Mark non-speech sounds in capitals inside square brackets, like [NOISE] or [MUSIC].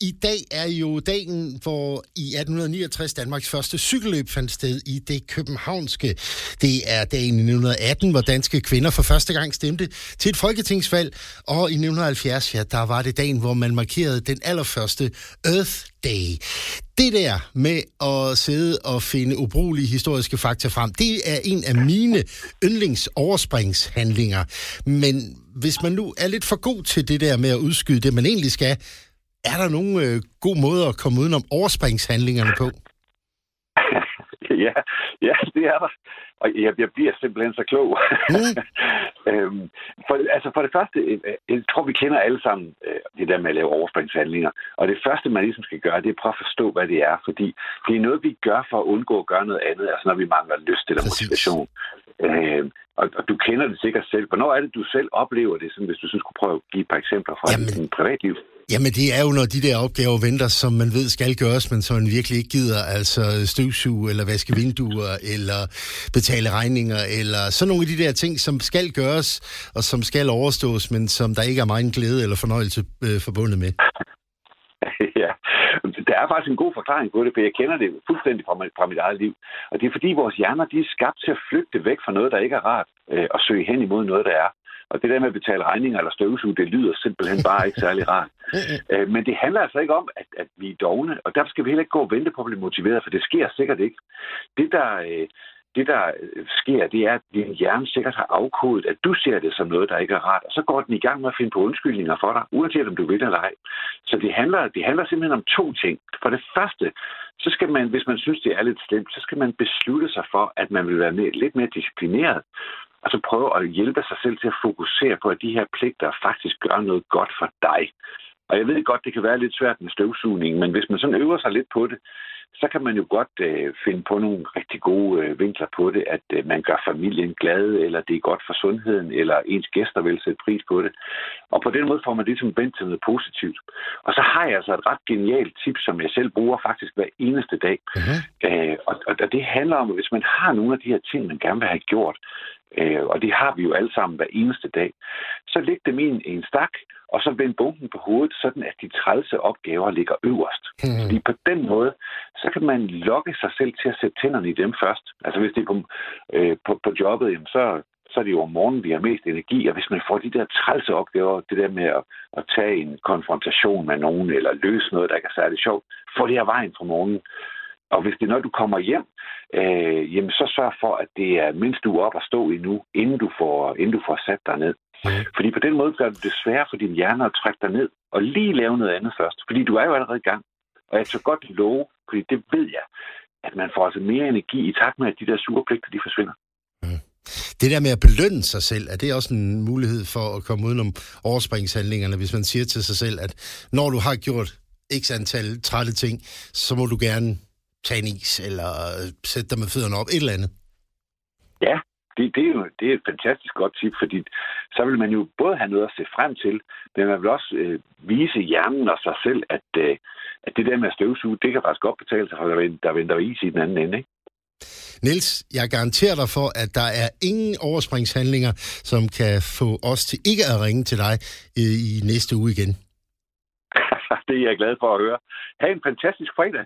I dag er jo dagen, hvor i 1869 Danmarks første cykelløb fandt sted i det københavnske. Det er dagen i 1918, hvor danske kvinder for første gang stemte til et folketingsvalg. Og i 1970, ja, der var det dagen, hvor man markerede den allerførste Earth Day. Det der med at sidde og finde ubrugelige historiske fakta frem, det er en af mine yndlingsoverspringshandlinger. Men hvis man nu er lidt for god til det der med at udskyde det, man egentlig skal, er der nogen øh, god måde at komme udenom overspringshandlingerne på? [LAUGHS] ja, ja, det er der. Og jeg, jeg bliver simpelthen så klog. Mm. [LAUGHS] øhm, for, altså for det første, øh, øh, jeg tror, vi kender alle sammen øh, det der med at lave overspringshandlinger. Og det første, man ligesom skal gøre, det er at prøve at forstå, hvad det er. Fordi det er noget, vi gør for at undgå at gøre noget andet, altså når vi mangler lyst eller motivation. Øhm, og, og du kender det sikkert selv. Hvornår er det, du selv oplever det, sådan, hvis du sådan skulle prøve at give et par eksempler fra Jamen, dit privatliv? Jamen, det er jo, når de der opgaver venter, som man ved skal gøres, men som man virkelig ikke gider, altså støvsuge, eller vaske vinduer, eller betale regninger, eller sådan nogle af de der ting, som skal gøres, og som skal overstås, men som der ikke er meget glæde eller fornøjelse øh, forbundet med. [LAUGHS] ja, der er faktisk en god forklaring på det, for jeg kender det fuldstændig fra, mit, fra mit eget liv. Og det er fordi, vores hjerner de er skabt til at flygte væk fra noget, der ikke er rart, øh, og søge hen imod noget, der er. Og det der med at betale regninger eller støvsuge, det lyder simpelthen bare ikke særlig rart. [LAUGHS] Øh, men det handler altså ikke om, at, at vi er dogne, og derfor skal vi heller ikke gå og vente på at blive motiveret, for det sker sikkert ikke. Det, der, øh, det, der øh, sker, det er, at din hjerne sikkert har afkodet, at du ser det som noget, der ikke er rart, og så går den i gang med at finde på undskyldninger for dig, uanset om du vil eller ej. Så det handler, det handler simpelthen om to ting. For det første, så skal man, hvis man synes, det er lidt slemt, så skal man beslutte sig for, at man vil være mere, lidt mere disciplineret, og så prøve at hjælpe sig selv til at fokusere på, at de her pligter faktisk gør noget godt for dig. Og jeg ved godt, det kan være lidt svært med støvsugning, men hvis man sådan øver sig lidt på det, så kan man jo godt øh, finde på nogle rigtig gode øh, vinkler på det, at øh, man gør familien glad, eller det er godt for sundheden, eller ens gæster vil sætte pris på det. Og på den måde får man det som vendt til noget positivt. Og så har jeg altså et ret genialt tip, som jeg selv bruger faktisk hver eneste dag. Uh-huh. Øh, og, og det handler om, at hvis man har nogle af de her ting, man gerne vil have gjort, øh, og det har vi jo alle sammen hver eneste dag, så læg dem i en, en stak, og så vend bunken på hovedet, sådan at de trælse opgaver ligger øverst. Mm. Fordi på den måde, så kan man lokke sig selv til at sætte tænderne i dem først. Altså hvis det er på, øh, på, på jobbet, jamen, så, så er det jo om morgenen, vi har mest energi, og hvis man får de der trælse opgaver, det der med at, at tage en konfrontation med nogen, eller løse noget, der ikke er særlig sjovt, få det her vejen fra morgenen, og hvis det er noget, du kommer hjem, øh, jamen så sørg for, at det er mindst du er op at stå endnu, inden du får, inden du får sat dig ned. Mm. Fordi på den måde gør det det svært for din hjerne at trække dig ned og lige lave noget andet først. Fordi du er jo allerede i gang. Og jeg så godt love, fordi det ved jeg, at man får altså mere energi i takt med, at de der sure pligter, de forsvinder. Mm. Det der med at belønne sig selv, er det også en mulighed for at komme udenom overspringshandlingerne, hvis man siger til sig selv, at når du har gjort x antal trætte ting, så må du gerne tage en is, eller sætte dig med fødderne op, et eller andet. Ja, det, det, er jo det er et fantastisk godt tip, fordi så vil man jo både have noget at se frem til, men man vil også øh, vise hjernen og sig selv, at, øh, at det der med at støvsuge, det kan faktisk godt betale sig, for der venter is i den anden ende. Ikke? Niels, jeg garanterer dig for, at der er ingen overspringshandlinger, som kan få os til ikke at ringe til dig øh, i næste uge igen. [LAUGHS] det er jeg glad for at høre. Ha' en fantastisk fredag.